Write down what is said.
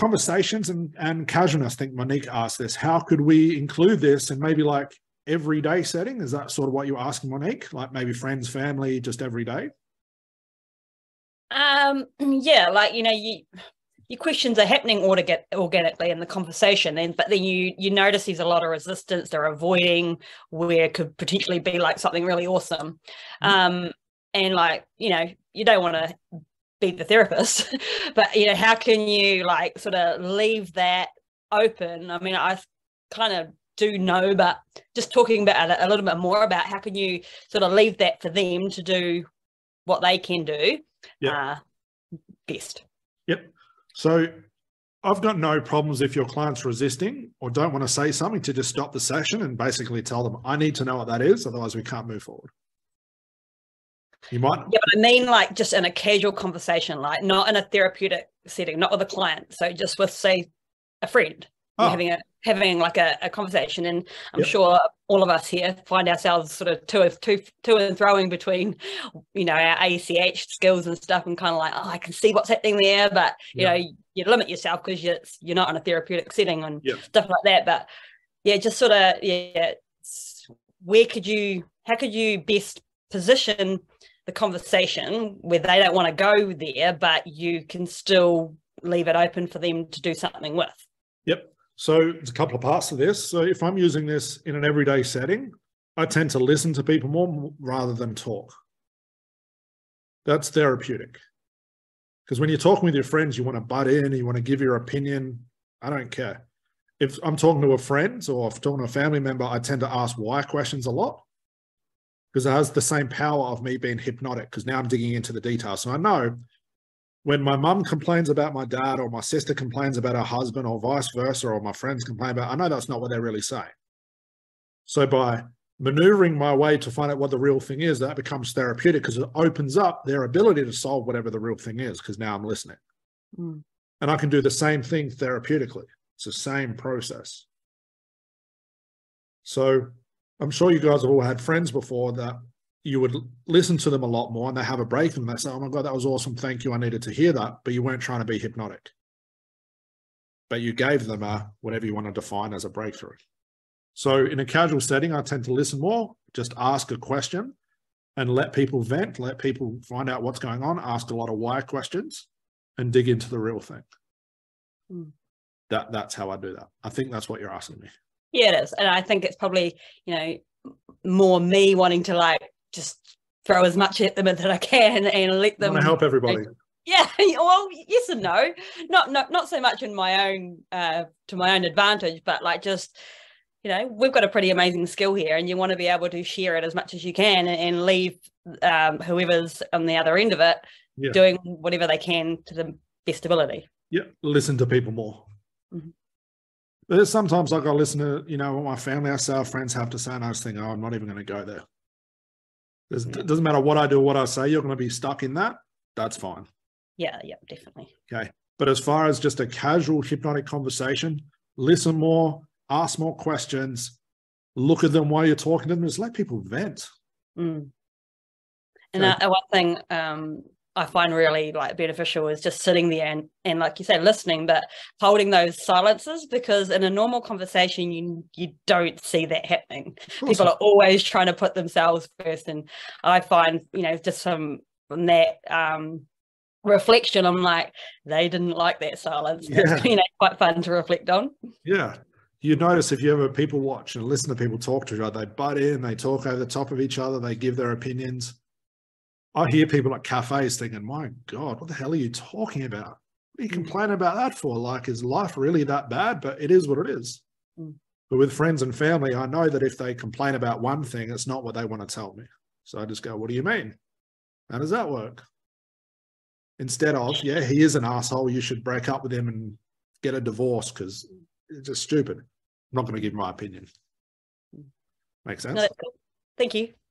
conversations and, and casualness. I think Monique asked this. How could we include this in maybe like everyday setting? Is that sort of what you're asking, Monique? Like maybe friends, family, just every day? Um, yeah, like you know, you your questions are happening orga- organically in the conversation and but then you you notice there's a lot of resistance they're avoiding where it could potentially be like something really awesome mm-hmm. um and like you know you don't want to be the therapist but you know how can you like sort of leave that open i mean i kind of do know but just talking about a little bit more about how can you sort of leave that for them to do what they can do yep. uh, best yep so I've got no problems if your client's resisting or don't want to say something to just stop the session and basically tell them, I need to know what that is, otherwise we can't move forward. You might. Yeah, but I mean like just in a casual conversation, like not in a therapeutic setting, not with a client. So just with say a friend oh. having a having like a, a conversation and i'm yep. sure all of us here find ourselves sort of to, to, to and throwing between you know our ACH skills and stuff and kind of like oh I can see what's happening there but you yep. know you limit yourself because you're, you're not in a therapeutic setting and yep. stuff like that but yeah just sort of yeah where could you how could you best position the conversation where they don't want to go there but you can still leave it open for them to do something with yep so there's a couple of parts to this. So if I'm using this in an everyday setting, I tend to listen to people more rather than talk. That's therapeutic. Because when you're talking with your friends, you want to butt in, you want to give your opinion. I don't care. If I'm talking to a friend or if I'm talking to a family member, I tend to ask why questions a lot because it has the same power of me being hypnotic because now I'm digging into the details. So I know when my mum complains about my dad or my sister complains about her husband or vice versa or my friends complain about i know that's not what they're really saying so by maneuvering my way to find out what the real thing is that becomes therapeutic because it opens up their ability to solve whatever the real thing is because now i'm listening mm. and i can do the same thing therapeutically it's the same process so i'm sure you guys have all had friends before that you would listen to them a lot more and they have a break and they say, Oh my God, that was awesome. Thank you. I needed to hear that. But you weren't trying to be hypnotic. But you gave them a whatever you want to define as a breakthrough. So in a casual setting, I tend to listen more, just ask a question and let people vent, let people find out what's going on, ask a lot of why questions and dig into the real thing. Mm. That that's how I do that. I think that's what you're asking me. Yeah, it is. And I think it's probably, you know, more me wanting to like just throw as much at them as I can and let them help everybody. Yeah, well, yes and no. Not not not so much in my own uh to my own advantage, but like just you know, we've got a pretty amazing skill here and you want to be able to share it as much as you can and, and leave um whoever's on the other end of it yeah. doing whatever they can to the best ability. Yeah, listen to people more. Mm-hmm. There's sometimes like I listen to, you know, what my family, I say, our friends have to say, and I just think, oh, I'm not even going to go there. It doesn't matter what I do or what I say, you're going to be stuck in that. That's fine. Yeah, yeah, definitely. Okay. But as far as just a casual hypnotic conversation, listen more, ask more questions, look at them while you're talking to them, just let people vent. Mm. And okay. uh, one thing um, I find really like beneficial is just sitting there and, and like you say, listening, but holding those silences because in a normal conversation, you you don't see that happening. People are always trying to put themselves first. And I find, you know, just from, from that um reflection, I'm like, they didn't like that silence. Yeah. It's, you know, quite fun to reflect on. Yeah. You notice if you ever people watch and listen to people talk to each other, they butt in, they talk over the top of each other, they give their opinions I hear people at cafes thinking, my God, what the hell are you talking about? What are you mm. complaining about that for? Like, is life really that bad? But it is what it is. Mm. But with friends and family, I know that if they complain about one thing, it's not what they want to tell me. So I just go, what do you mean? How does that work? Instead of, yeah, he is an asshole. You should break up with him and get a divorce because it's just stupid. I'm not going to give my opinion. Mm. Makes sense? No, Thank you.